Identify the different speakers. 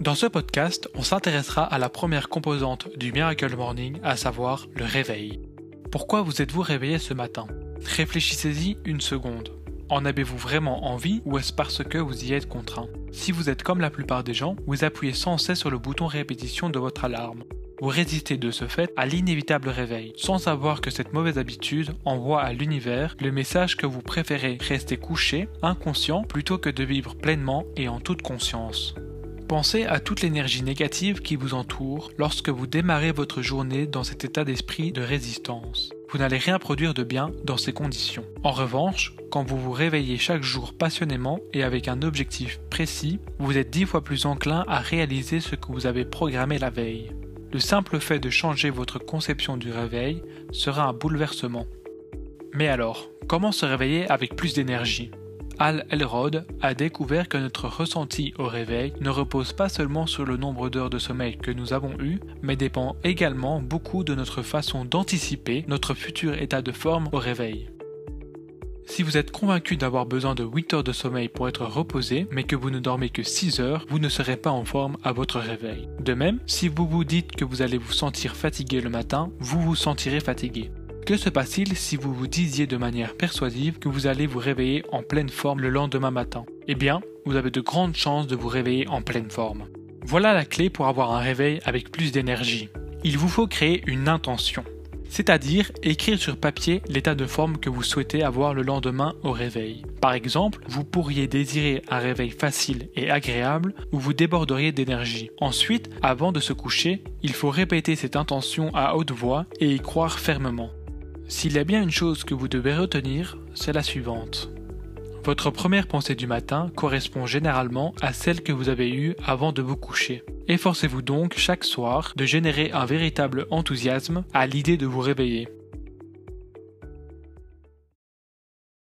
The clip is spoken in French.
Speaker 1: Dans ce podcast, on s'intéressera à la première composante du Miracle Morning, à savoir le réveil. Pourquoi vous êtes-vous réveillé ce matin? Réfléchissez-y une seconde. En avez-vous vraiment envie ou est-ce parce que vous y êtes contraint? Si vous êtes comme la plupart des gens, vous appuyez sans cesse sur le bouton répétition de votre alarme. Vous résistez de ce fait à l'inévitable réveil, sans savoir que cette mauvaise habitude envoie à l'univers le message que vous préférez rester couché, inconscient, plutôt que de vivre pleinement et en toute conscience. Pensez à toute l'énergie négative qui vous entoure lorsque vous démarrez votre journée dans cet état d'esprit de résistance. Vous n'allez rien produire de bien dans ces conditions. En revanche, quand vous vous réveillez chaque jour passionnément et avec un objectif précis, vous êtes dix fois plus enclin à réaliser ce que vous avez programmé la veille. Le simple fait de changer votre conception du réveil sera un bouleversement. Mais alors, comment se réveiller avec plus d'énergie? Al Elrod a découvert que notre ressenti au réveil ne repose pas seulement sur le nombre d'heures de sommeil que nous avons eu, mais dépend également beaucoup de notre façon d'anticiper notre futur état de forme au réveil. Si vous êtes convaincu d'avoir besoin de 8 heures de sommeil pour être reposé, mais que vous ne dormez que 6 heures, vous ne serez pas en forme à votre réveil. De même, si vous vous dites que vous allez vous sentir fatigué le matin, vous vous sentirez fatigué. Que se passe-t-il si vous vous disiez de manière persuasive que vous allez vous réveiller en pleine forme le lendemain matin? Eh bien, vous avez de grandes chances de vous réveiller en pleine forme. Voilà la clé pour avoir un réveil avec plus d'énergie. Il vous faut créer une intention, c'est-à-dire écrire sur papier l'état de forme que vous souhaitez avoir le lendemain au réveil. Par exemple, vous pourriez désirer un réveil facile et agréable où vous déborderiez d'énergie. Ensuite, avant de se coucher, il faut répéter cette intention à haute voix et y croire fermement. S'il y a bien une chose que vous devez retenir, c'est la suivante. Votre première pensée du matin correspond généralement à celle que vous avez eue avant de vous coucher. Efforcez-vous donc chaque soir de générer un véritable enthousiasme à l'idée de vous réveiller.